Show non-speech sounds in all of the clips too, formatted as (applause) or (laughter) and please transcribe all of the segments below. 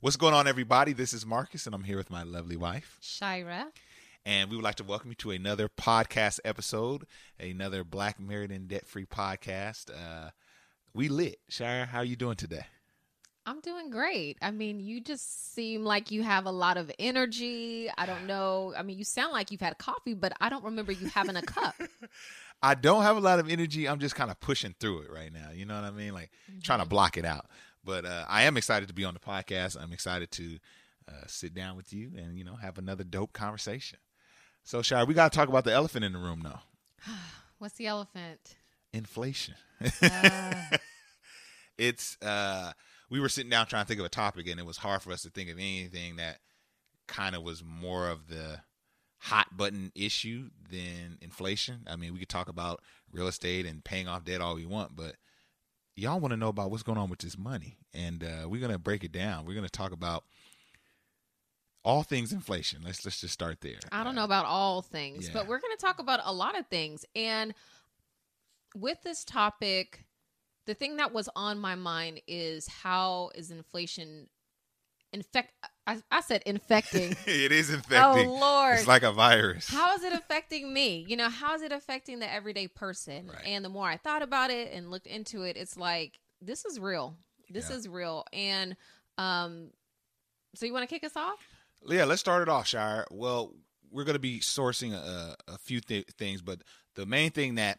What's going on, everybody? This is Marcus, and I'm here with my lovely wife, Shira. And we would like to welcome you to another podcast episode, another Black Married and Debt Free podcast. Uh, we lit. Shira, how are you doing today? I'm doing great. I mean, you just seem like you have a lot of energy. I don't know. I mean, you sound like you've had coffee, but I don't remember you having a cup. (laughs) I don't have a lot of energy. I'm just kind of pushing through it right now. You know what I mean? Like mm-hmm. trying to block it out. But uh, I am excited to be on the podcast. I'm excited to uh, sit down with you and you know have another dope conversation. So, Shire, we got to talk about the elephant in the room, though. (sighs) What's the elephant? Inflation. Uh. (laughs) it's uh, we were sitting down trying to think of a topic, and it was hard for us to think of anything that kind of was more of the hot button issue than inflation. I mean, we could talk about real estate and paying off debt all we want, but y'all want to know about what's going on with this money, and uh, we're gonna break it down. We're gonna talk about all things inflation. Let's let's just start there. I don't uh, know about all things, yeah. but we're gonna talk about a lot of things. And with this topic, the thing that was on my mind is how is inflation infect I, I said infecting. (laughs) it is infecting. Oh Lord. It's like a virus. How is it affecting me? You know, how is it affecting the everyday person? Right. And the more I thought about it and looked into it, it's like this is real. This yeah. is real. And um so you want to kick us off? Yeah, let's start it off, Shire. Well, we're going to be sourcing a, a few th- things, but the main thing that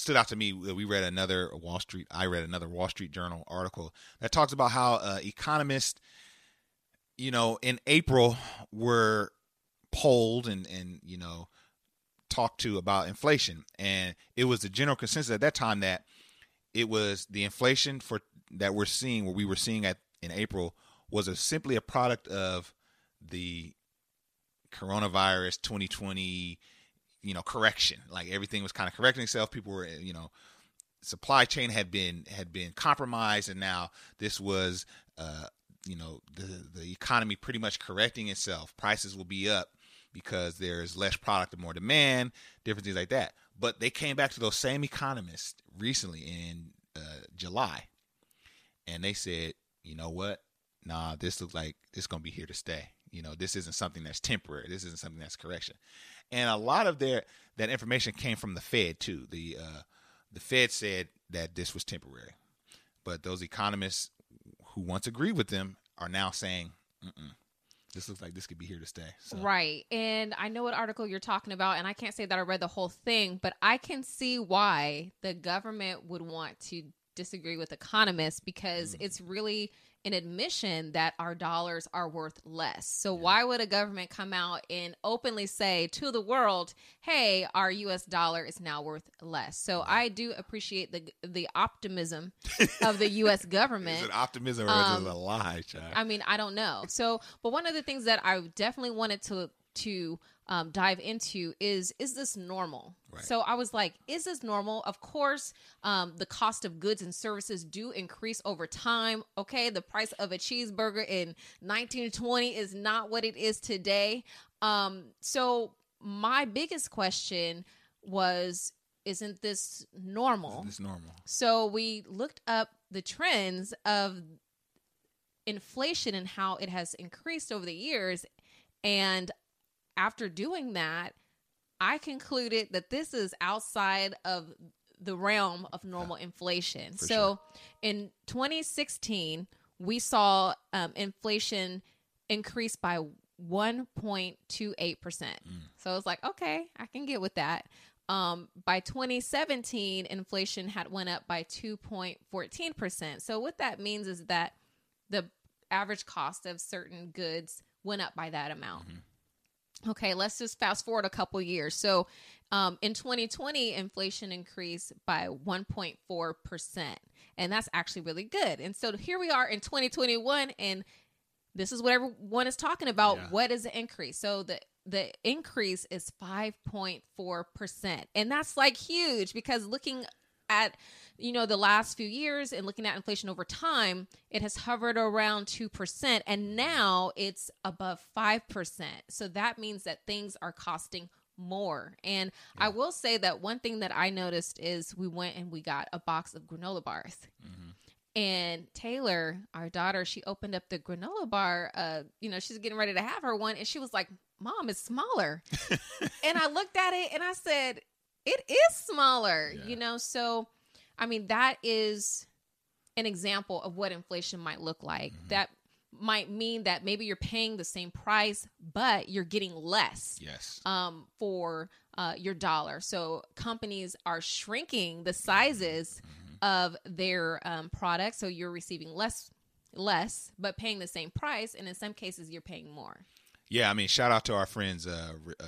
stood out to me we read another wall street i read another wall street journal article that talks about how uh, economists you know in april were polled and and you know talked to about inflation. And it was the general consensus at that time that it was the inflation for that we're seeing what we were seeing at in april was a, simply a product of the coronavirus 2020 you know correction. Like everything was kind of correcting itself. People were you know supply chain had been had been compromised and now this was uh you know the the economy pretty much correcting itself. Prices will be up because there's less product and more demand different things like that. But they came back to those same economists recently in uh, July and they said you know what? Nah this looks like going to be here to stay you know this isn't something that's temporary this isn't something that's correction and a lot of their that information came from the Fed too. The uh, the Fed said that this was temporary, but those economists who once agreed with them are now saying, Mm-mm, "This looks like this could be here to stay." So. Right, and I know what article you're talking about, and I can't say that I read the whole thing, but I can see why the government would want to disagree with economists because mm-hmm. it's really an admission that our dollars are worth less. So why would a government come out and openly say to the world, "Hey, our US dollar is now worth less." So I do appreciate the the optimism of the (laughs) US government. is it optimism or um, is it a lie, child? I mean, I don't know. So, but one of the things that I definitely wanted to to um, dive into is is this normal? Right. So I was like, is this normal? Of course, um, the cost of goods and services do increase over time. Okay, the price of a cheeseburger in 1920 is not what it is today. Um, so my biggest question was, isn't this normal? This normal? So we looked up the trends of inflation and how it has increased over the years and after doing that, I concluded that this is outside of the realm of normal inflation. For so sure. in 2016, we saw um, inflation increase by 1.28%. Mm. So it's like, okay, I can get with that. Um, by 2017, inflation had went up by 2.14%. So what that means is that the average cost of certain goods went up by that amount. Okay, let's just fast forward a couple years. So, um, in 2020, inflation increased by 1.4%, and that's actually really good. And so here we are in 2021, and this is what everyone is talking about. Yeah. What is the increase? So the the increase is 5.4%, and that's like huge because looking at you know the last few years and looking at inflation over time it has hovered around 2% and now it's above 5% so that means that things are costing more. And i will say that one thing that i noticed is we went and we got a box of granola bars. And taylor our daughter she opened up the granola bar uh you know she's getting ready to have her one and she was like mom it's smaller. (laughs) And I looked at it and I said, it is smaller, Yeah. you know? So, I mean, that is an example of what inflation might look like. Mm-hmm. That might mean that maybe you're paying the same price, but you're getting less Yes. um, for uh, your dollar. So companies are shrinking the sizes of their um, products, so you're receiving less, less, but paying the same price, and in some cases, you're paying more. Yeah, I mean, shout out to our friends, uh, uh,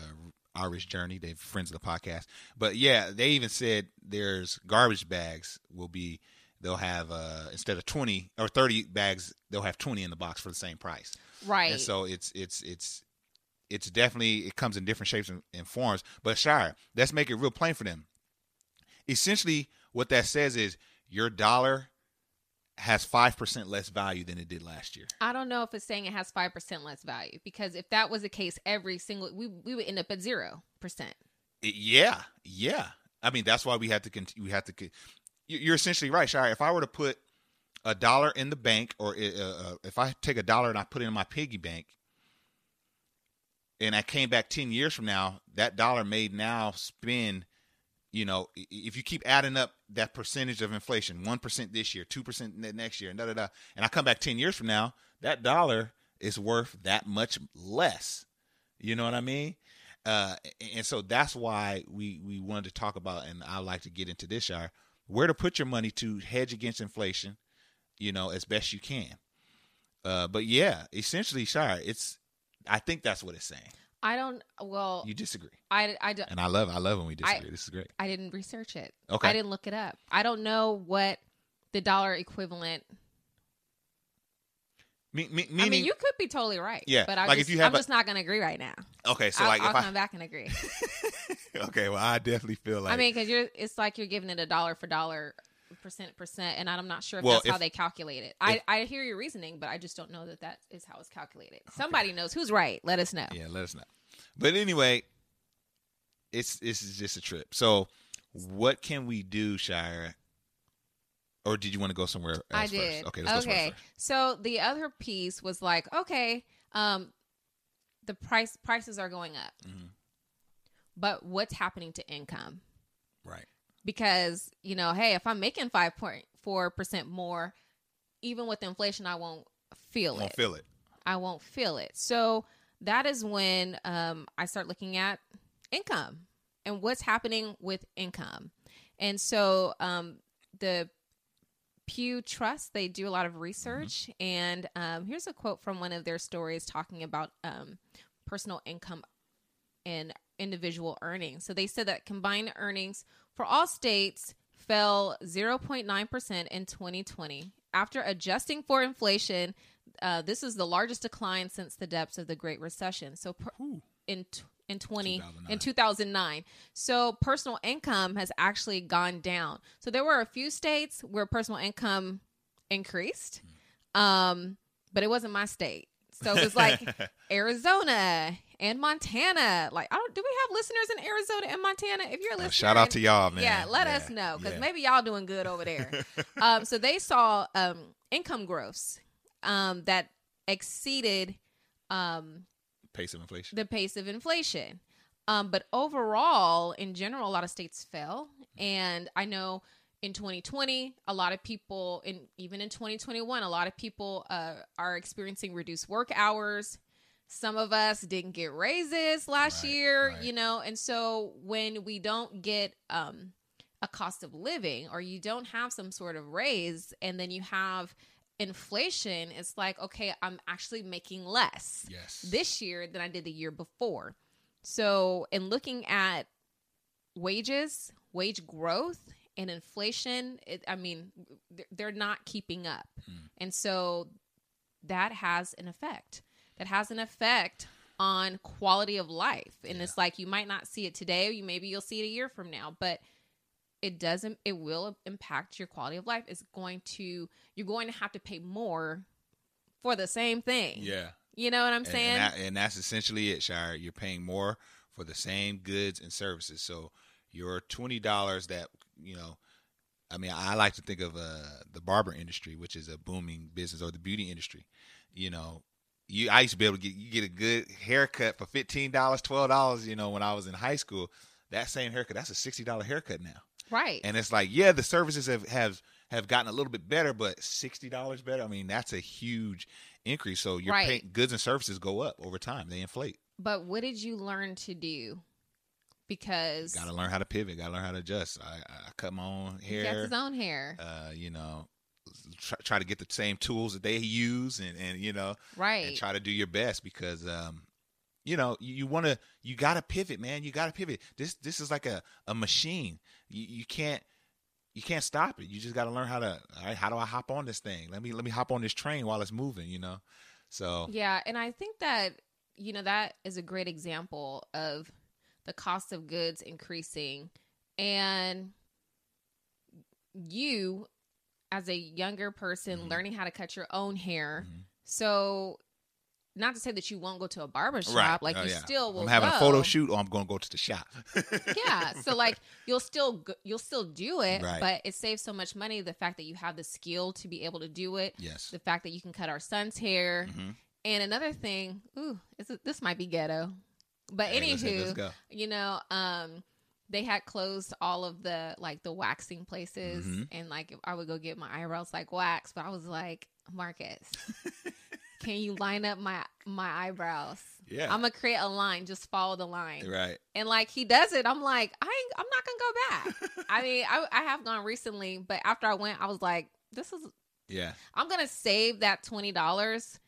Our Rich Journey. They're friends of the podcast. But yeah, they even said there's garbage bags will be they'll have uh, instead of twenty or thirty bags, they'll have twenty in the box for the same price. Right. And so it's it's it's it's definitely it comes in different shapes and, and forms. But Shire, let's make it real plain for them. Essentially, what that says is your dollar has five percent less value than it did last year. I don't know if it's saying it has five percent less value because if that was the case, every single we we would end up at zero percent. It- yeah, yeah. I mean, that's why we have to. Cont- we have to. You're essentially right, Shire. If I were to put a dollar in the bank, or uh, if I take a dollar and I put it in my piggy bank, and I came back ten years from now, that dollar may now spend. You know, if you keep adding up that percentage of inflation, one percent this year, two percent next year, and da da da, and I come back ten years from now, that dollar is worth that much less. You know what I mean? Uh, and so that's why we we wanted to talk about, and I like to get into this, Shire, where to put your money to hedge against inflation, you know, as best you can. Uh, but yeah, essentially, Shire, it's. I think that's what it's saying. I don't. Well, You disagree, I I don't. and I love I love when we I- disagree. this is great. I didn't research it. Okay. I didn't look it up. I don't know what the dollar equivalent. Me, me, I mean, you could be totally right. Yeah, but I like just, if you have I'm a- just not going to agree right now. okay, so I'll, like I'll if I come back and agree. (laughs) okay, well, I definitely feel like I mean, because you're, it's like you're giving it a dollar for dollar, percent percent, and I'm not sure if Well, that's how they calculate it. I, I hear your reasoning, but I just don't know that that is how it's calculated. Somebody knows who's right. Let us know. Yeah, let us know. But anyway, it's this is just a trip. So, what can we do, Shire? Or did you want to go somewhere else I first? did. Okay, let's go okay. first. So the other piece was like, okay, um, the price prices are going up, Mhm. but what's happening to income? Right. Because you know, hey, if I'm making five point four percent more, even with inflation, I won't feel Won't it. feel it. I won't feel it. So that is when um, I start looking at income and what's happening with income. And so um, the Pew Trust, they do a lot of research. And um, here's a quote from one of their stories talking about um, personal income and individual earnings. So they said that combined earnings for all states fell 0.9% in 2020. After adjusting for inflation, uh, this is the largest decline since the depths of the Great Recession. So per- in t- in 20 in 2009. So personal income has actually gone down. So there were a few states where personal income increased. Um but it wasn't my state. So it was like (laughs) Arizona and Montana. Like, I don't. Do we have listeners in Arizona and Montana? If you're Uh, shout out to y'all, man. Yeah, let Yeah, us know because yeah. maybe y'all doing good over there. (laughs) um, so they saw um, income growths um, that exceeded um, Pace of inflation. the pace of inflation. Um, but overall, in general, a lot of states fell. And I know in 2020, a lot of people, in even in 2021, a lot of people uh, are experiencing reduced work hours. Some of us didn't get raises last Right, year, right. you know, and so when we don't get um, a cost of living or you don't have some sort of raise, and then you have inflation, it's like, okay, I'm actually making less Yes. this year than I did the year before. So, in looking at wages, wage growth, and inflation, it, I mean, they're- they're not keeping up. And so that has an effect. That has an effect on quality of life. And it's like you might not see it today, you maybe you'll see it a year from now, but it doesn't it will impact your quality of life. It's going to you're going to have to pay more for the same thing. yeah. You know what I'm And- saying? And, that, and that's essentially it, Shire. You're paying more for the same goods and services. So your twenty dollars that you know, I mean, I like to think of uh, the barber industry, which is a booming business, or the beauty industry. You know, you I used to be able to get you get a good haircut for fifteen dollars, twelve dollars. You know, when I was in high school, that same haircut that's a sixty dollar haircut now. right. And it's like, yeah, the services have have have gotten a little bit better, but sixty dollars better. I mean, that's a huge increase. So your Right. pay, goods and services go up over time; they inflate. but what did you learn to do? Because Got to learn how to pivot. Got to learn how to adjust. I, I cut my own he hair. his own hair. Uh, you know, try, try to get the same tools that they use, and and you know, right. and try to do your best because um you know you, you want to you got to pivot man. You got to pivot. This this is like a a machine. You, you can't you can't stop it. You just got to learn how to all right how do i hop on this thing? Let me let me hop on this train while it's moving you know? So Yeah, and I think that you know that is a great example of the cost of goods increasing and you as a younger person Mhm. learning how to cut your own hair. Mhm. So not to say that you won't go to a barber shop, right like Oh, you yeah. still will i'm having go. a photo shoot or i'm gonna go to the shop (laughs) yeah so like you'll still go, you'll still do it Right. but it saves so much money the fact that you have the skill to be able to do it yes the fact that you can cut our son's hair Mhm. and another thing ooh this, this might be ghetto but Hey, anywho you know um they had closed all of the like the waxing places Mhm. and like i would go get my eyebrows like waxed, but i was like marcus (laughs) can you line up my my eyebrows? Yeah. I'm gonna create a line just follow the line. Right. And like he does it i'm like i ain't, i'm not gonna go back. I mean I, I have gone recently but after i went i was like this is yeah. I'm gonna save that $20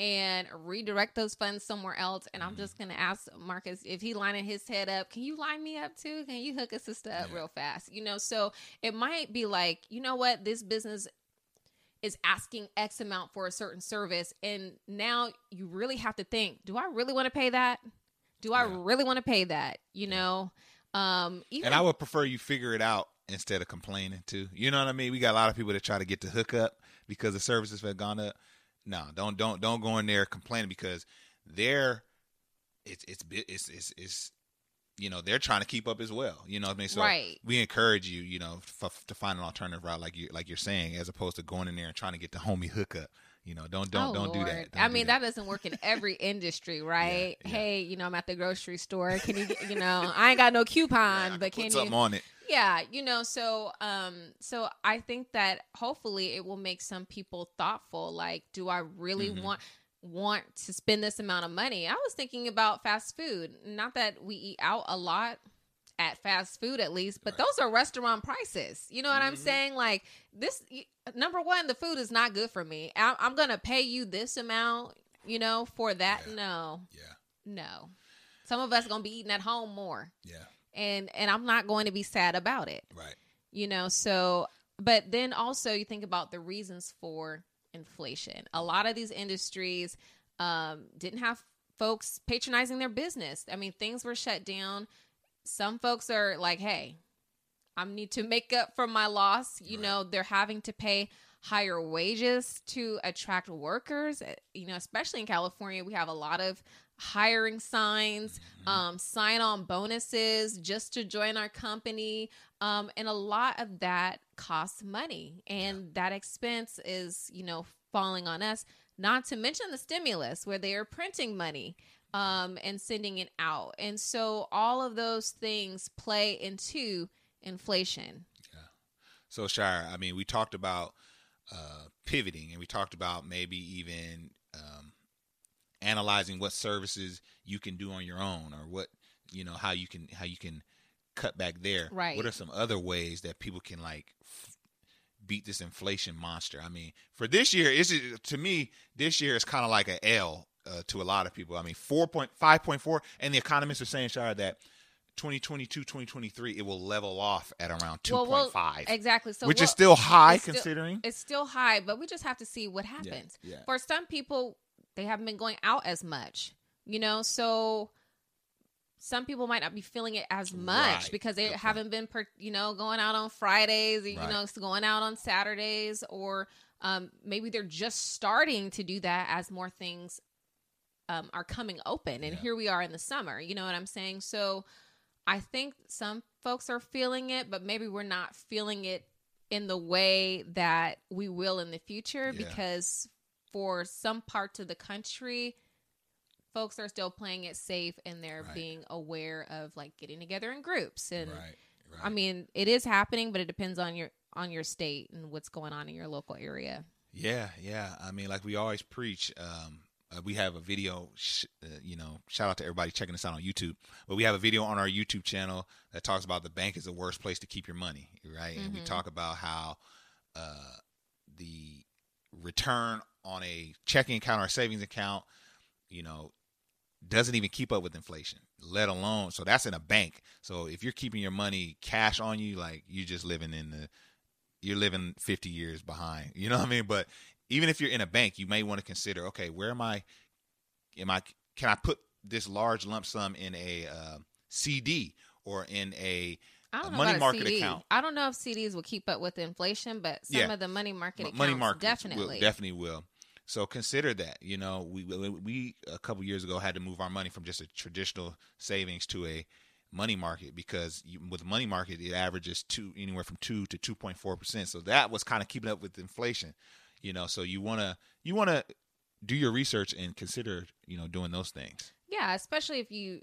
and redirect those funds somewhere else and i'm Mm-hmm. just gonna ask marcus if he lining his head up can you line me up too can you hook a sister up Yeah. real fast you know so it might be like you know what this business is asking x amount for a certain service and now you really have to think do i really want to pay that do i Yeah. really want to pay that you know um even and I would prefer you figure it out instead of complaining too. You know what I mean? We got a lot of people that try to get the hookup because the services have gone up. No, don't don't don't go in there complaining because they're it's it's it's it's, it's you know they're trying to keep up as well. You know what I mean? So Right. we encourage you, you know, f- to find an alternative route like you like you're saying, as opposed to going in there and trying to get the homie hookup. You know, don't don't Oh, don't do that. Don't I do mean, that. doesn't work in every (laughs) industry, right? yeah. Hey, you know, I'm at the grocery store. Can you, you know, I ain't got no (laughs) coupon, Yeah, but can put you? something on it? Yeah, you know, so um, so I think that hopefully it will make some people thoughtful. Like, do I really Mhm. want want to spend this amount of money? I was thinking about fast food. Not that we eat out a lot at fast food at least but Right. those are restaurant prices you know what i'm Mhm. saying like this number one the food is not good for me I, i'm gonna pay you this amount you know for that Yeah. no Yeah, no some of us gonna be eating at home more yeah, and and i'm not going to be sad about it. Right. you know so but then also you think about the reasons for inflation. A lot of these industries um, didn't have folks patronizing their business. I mean things were shut down. Some folks are like hey i need to make up for my loss. You Right. know they're having to pay higher wages to attract workers. You know especially in california we have a lot of hiring signs um, sign on bonuses just to join our company um, and a lot of that costs money and that expense is you know falling on us not to mention the stimulus where they are printing money um, and sending it out. And so all of those things play into inflation. Yeah. So, Shire, I mean, we talked about uh, pivoting, and we talked about maybe even um, analyzing what services you can do on your own, or what you know how you can how you can cut back there. Right. What are some other ways that people can like f- beat this inflation monster? I mean, for this year, is it to me this year is kind of like an L uh, to a lot of people. I mean, four point five point four, and the economists are saying, Shire, that 2022 2023 it will level off at around 2.5 Well, well, exactly. So which is still high it's still- considering it's still high, but we just have to see what happens. yeah. For some people, they haven't been going out as much, you know, so some people might not be feeling it as much Right. because they Good haven't been, per, you know, going out on Fridays, you Right. know, going out on Saturdays, or um, maybe they're just starting to do that as more things um, are coming open. And Yeah. here we are in the summer, you know what I'm saying? So I think some folks are feeling it, but maybe we're not feeling it in the way that we will in the future Yeah. because for some parts of the country, folks are still playing it safe and they're Right. being aware of like getting together in groups and right right I mean it is happening but it depends on your on your state and what's going on in your local area. Yeah, yeah. I mean, like we always preach. Um, uh, we have a video. Sh- uh, you know, shout out to everybody checking us out on YouTube. But we have a video on our YouTube channel that talks about the bank is the worst place to keep your money, right? And we Mhm. talk about how uh, the return on a checking account or a savings account, you know, doesn't even keep up with inflation, let alone. So that's in a bank. So if you're keeping your money cash on you, like you're just living in the you're living 50 years behind. You (laughs) know what I mean? But even if you're in a bank, you may want to consider, okay, where am I? Am I? Can I put this large lump sum in a uh, CD or in a, I a don't know money market a CD. account? I don't know if CDs will keep up with inflation, but some Yeah. of the money market accounts money markets definitely. will, definitely will. So consider that. You know, we we a couple years ago had to move our money from just a traditional savings to a money market because you, with money market it averages two anywhere from two to two point four percent. So that was kind of keeping up with inflation. You know, so you wanna you wanna do your research and consider you know doing those things. Yeah, especially if you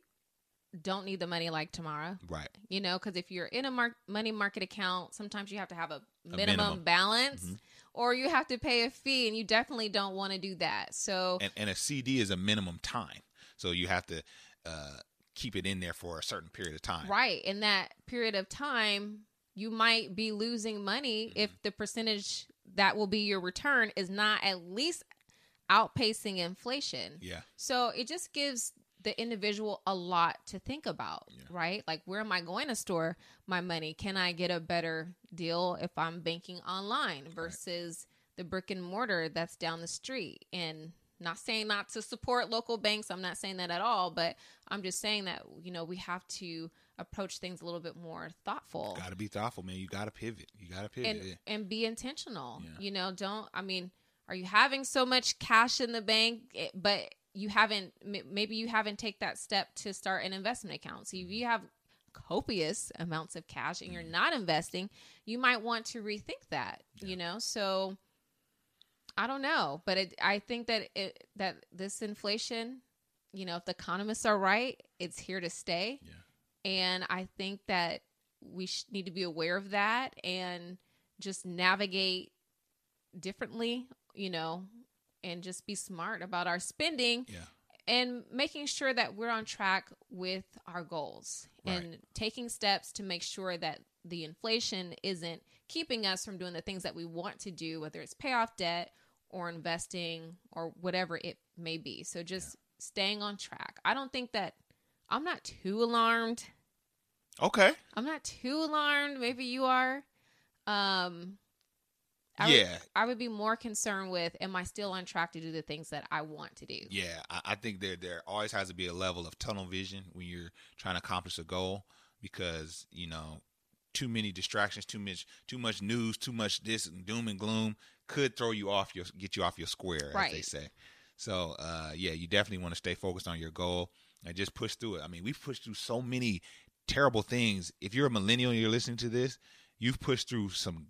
don't need the money like tomorrow. Right. You know, because if you're in a mar- money market account, sometimes you have to have a minimum, minimum. balance Mhm. Or you have to pay a fee, and you definitely don't want to do that. So, And and a CD is a minimum time, so you have to uh, keep it in there for a certain period of time. right, in that period of time, you might be losing money Mm-hmm. if the percentage that will be your return is not at least outpacing inflation. Yeah. So it just gives the individual a lot to think about, Yeah. right? Like, where am I going to store my money? Can I get a better deal if I'm banking online versus the brick and mortar that's down the street? And not saying not to support local banks, I'm not saying that at all, but I'm just saying that, you know, we have to approach things a little bit more thoughtful Got to be thoughtful, man. You got to pivot. You got to pivot. and yeah. and be intentional. Yeah. You know, don't I mean, are you having so much cash in the bank, eh, but you haven't maybe you haven't take that step to start an investment account. So if you have copious amounts of cash and you're Mm-hmm. not investing, you might want to rethink that. You know, so I don't know, but it, I think that it that this inflation, you know, if the economists are right, it's here to stay. Yeah. And I think that we sh- need to be aware of that and just navigate differently, you know, and just be smart about our spending Yeah. and making sure that we're on track with our goals Right. and taking steps to make sure that the inflation isn't keeping us from doing the things that we want to do, whether it's pay off debt or investing or whatever it may be. So just staying on track. I don't think that I'm not too alarmed. Okay. I'm not too alarmed. Maybe you are. Um I would- yeah. I would be more concerned with am I still on track to do the things that I want to do? Yeah. I, I think there there always has to be a level of tunnel vision when you're trying to accomplish a goal because you know too many distractions, too much too much news, too much this and doom and gloom could throw you off your get you off your square, as they say. So uh, yeah, you definitely want to stay focused on your goal and just push through it. I mean, we've pushed through so many terrible things. If you're a millennial and you're listening to this, you've pushed through some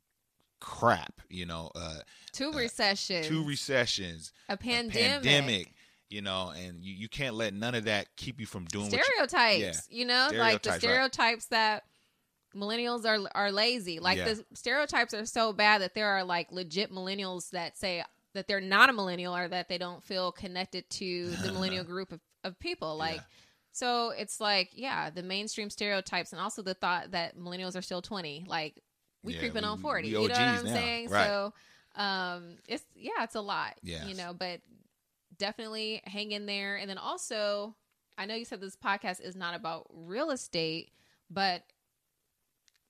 crap. You know, uh, Two Uh, recessions, two recessions, a a pandemic. pandemic, you know, and you, you can't let none of that keep you from doing stereotypes. yeah. You know, like the Stereotypes, right. that millennials are are lazy. Like Yeah. the stereotypes are so bad that there are like legit millennials that say that they're not a millennial or that they don't feel connected to the millennial (laughs) group of, of people. Like Yeah. so it's like, yeah, the mainstream stereotypes and also the thought that millennials are still twenty. Like we Yeah, creeping we- on forty. you know what I'm now. saying? Right. So um it's yeah, it's a lot. Yes. You know, but definitely hang in there. And then also, I know you said this podcast is not about real estate, but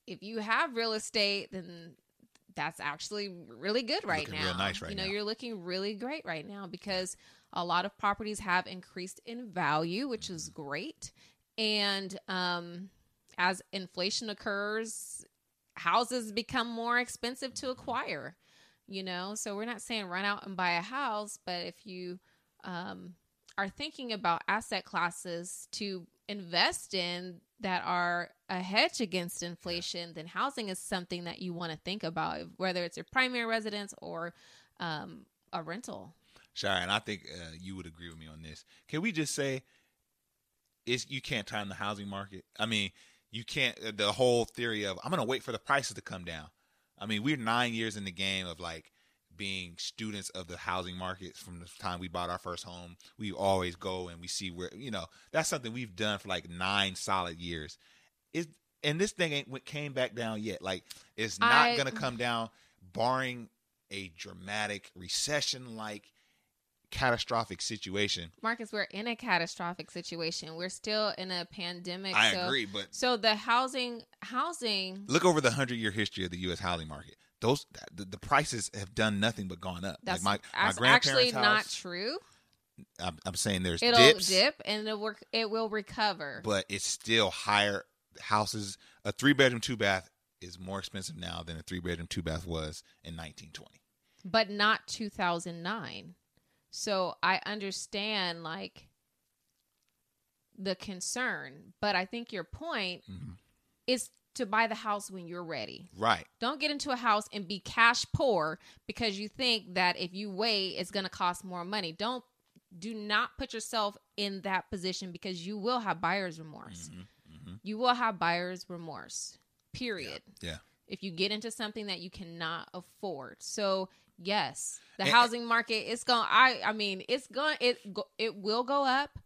if you have real estate, then that's actually really good right Looking now. real nice right you know, now. you're looking really great right now because a lot of properties have increased in value, which is Mm-hmm. great. And um, as inflation occurs, houses become more expensive to acquire. You know, so we're not saying run out and buy a house, but if you um, are thinking about asset classes to invest in that are a hedge against inflation, then housing is something that you want to think about, whether it's your primary residence or um, a rental. Shire, and I think uh, you would agree with me on this. Can we just say it's you can't time the housing market? I mean, you can't. uh, The whole theory of I'm going to wait for the prices to come down. I mean, we're nine years in the game of like being students of the housing market from the time we bought our first home. We always go and we see where you know that's something we've done for like nine solid years. Is and this thing ain't came back down yet. Like it's not I- going to come down, barring a dramatic recession like catastrophic situation. Marcus, we're in a catastrophic situation. We're still in a pandemic. I so, agree, but So the housing, housing, look over the hundred year history of the U.S. housing market. Those the, the prices have done nothing but gone up. that's, like my my that's actually not true. I'm, I'm saying there's It'll dips, dip and it will it will recover. but it's still higher. Houses a three bedroom two bath is more expensive now than a three bedroom two bath was in 1920. but not 2009. So I understand like the concern, but I think your point Mhm. is to buy the house when you're ready. Right. Don't get into a house and be cash poor because you think that if you wait it's going to cost more money. Don't do not put yourself in that position because you will have buyer's remorse. You will have buyer's remorse. Period Yeah. if you get into something that you cannot afford. So yes, the And- housing market it's going. I I mean, it's going it it will go up,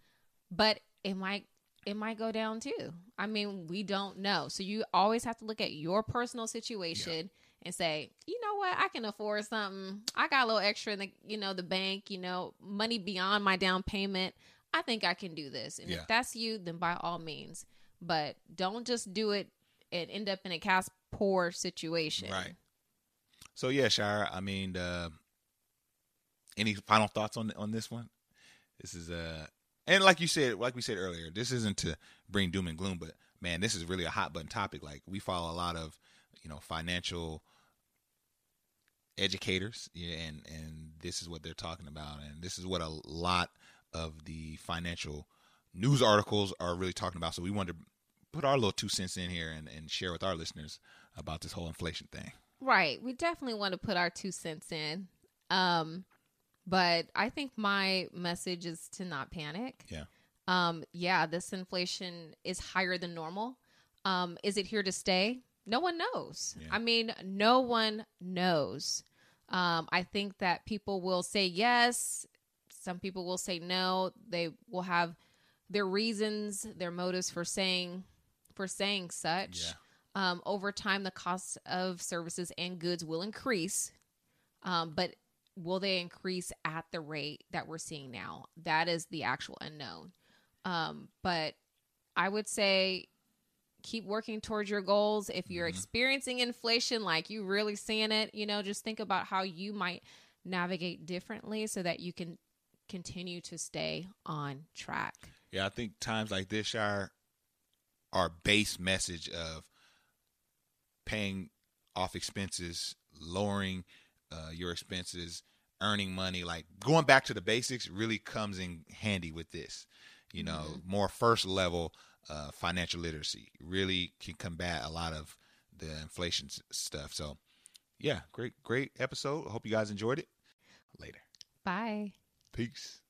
but it might it might go down too. I mean, we don't know. So you always have to look at your personal situation and say, you know what, I can afford something. I got a little extra in the you know the bank. You know, money beyond my down payment. I think I can do this. And Yeah. if that's you, then by all means. But don't just do it and end up in a cash poor situation. Right. So yeah, Shire. I mean, uh, any final thoughts on on this one? This is uh, and like you said, like we said earlier, this isn't to bring doom and gloom, but man, this is really a hot button topic. Like we follow a lot of, you know, financial educators, yeah, and and this is what they're talking about, and this is what a lot of the financial news articles are really talking about. So we wanted to put our little two cents in here and, and share with our listeners about this whole inflation thing. Right. We definitely want to put our two cents in. Um, but I think my message is to not panic. Yeah. Um, yeah, this inflation is higher than normal. Um, is it here to stay? No one knows. Yeah. I mean, no one knows. Um, I think that people will say yes. Some people will say no. They will have their reasons, their motives for saying for saying such. Yeah. Um, over time, the cost of services and goods will increase, um, but will they increase at the rate that we're seeing now? That is the actual unknown. Um, but I would say keep working towards your goals. If you're Mhm. experiencing inflation, like you really seeing it, you know, just think about how you might navigate differently so that you can continue to stay on track. Yeah, I think times like this, Shire, our base message of paying off expenses, lowering uh, your expenses, earning money, like going back to the basics really comes in handy with this. You know, more first level uh, financial literacy really can combat a lot of the inflation stuff. So, yeah, great, great episode. I hope you guys enjoyed it. Later. Bye. Peace.